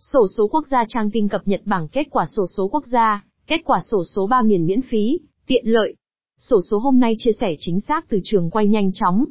Sổ số quốc gia trang tin cập nhật bảng kết quả sổ số quốc gia, kết quả sổ số 3 miền miễn phí, tiện lợi. Sổ số hôm nay chia sẻ chính xác từ trường quay nhanh chóng.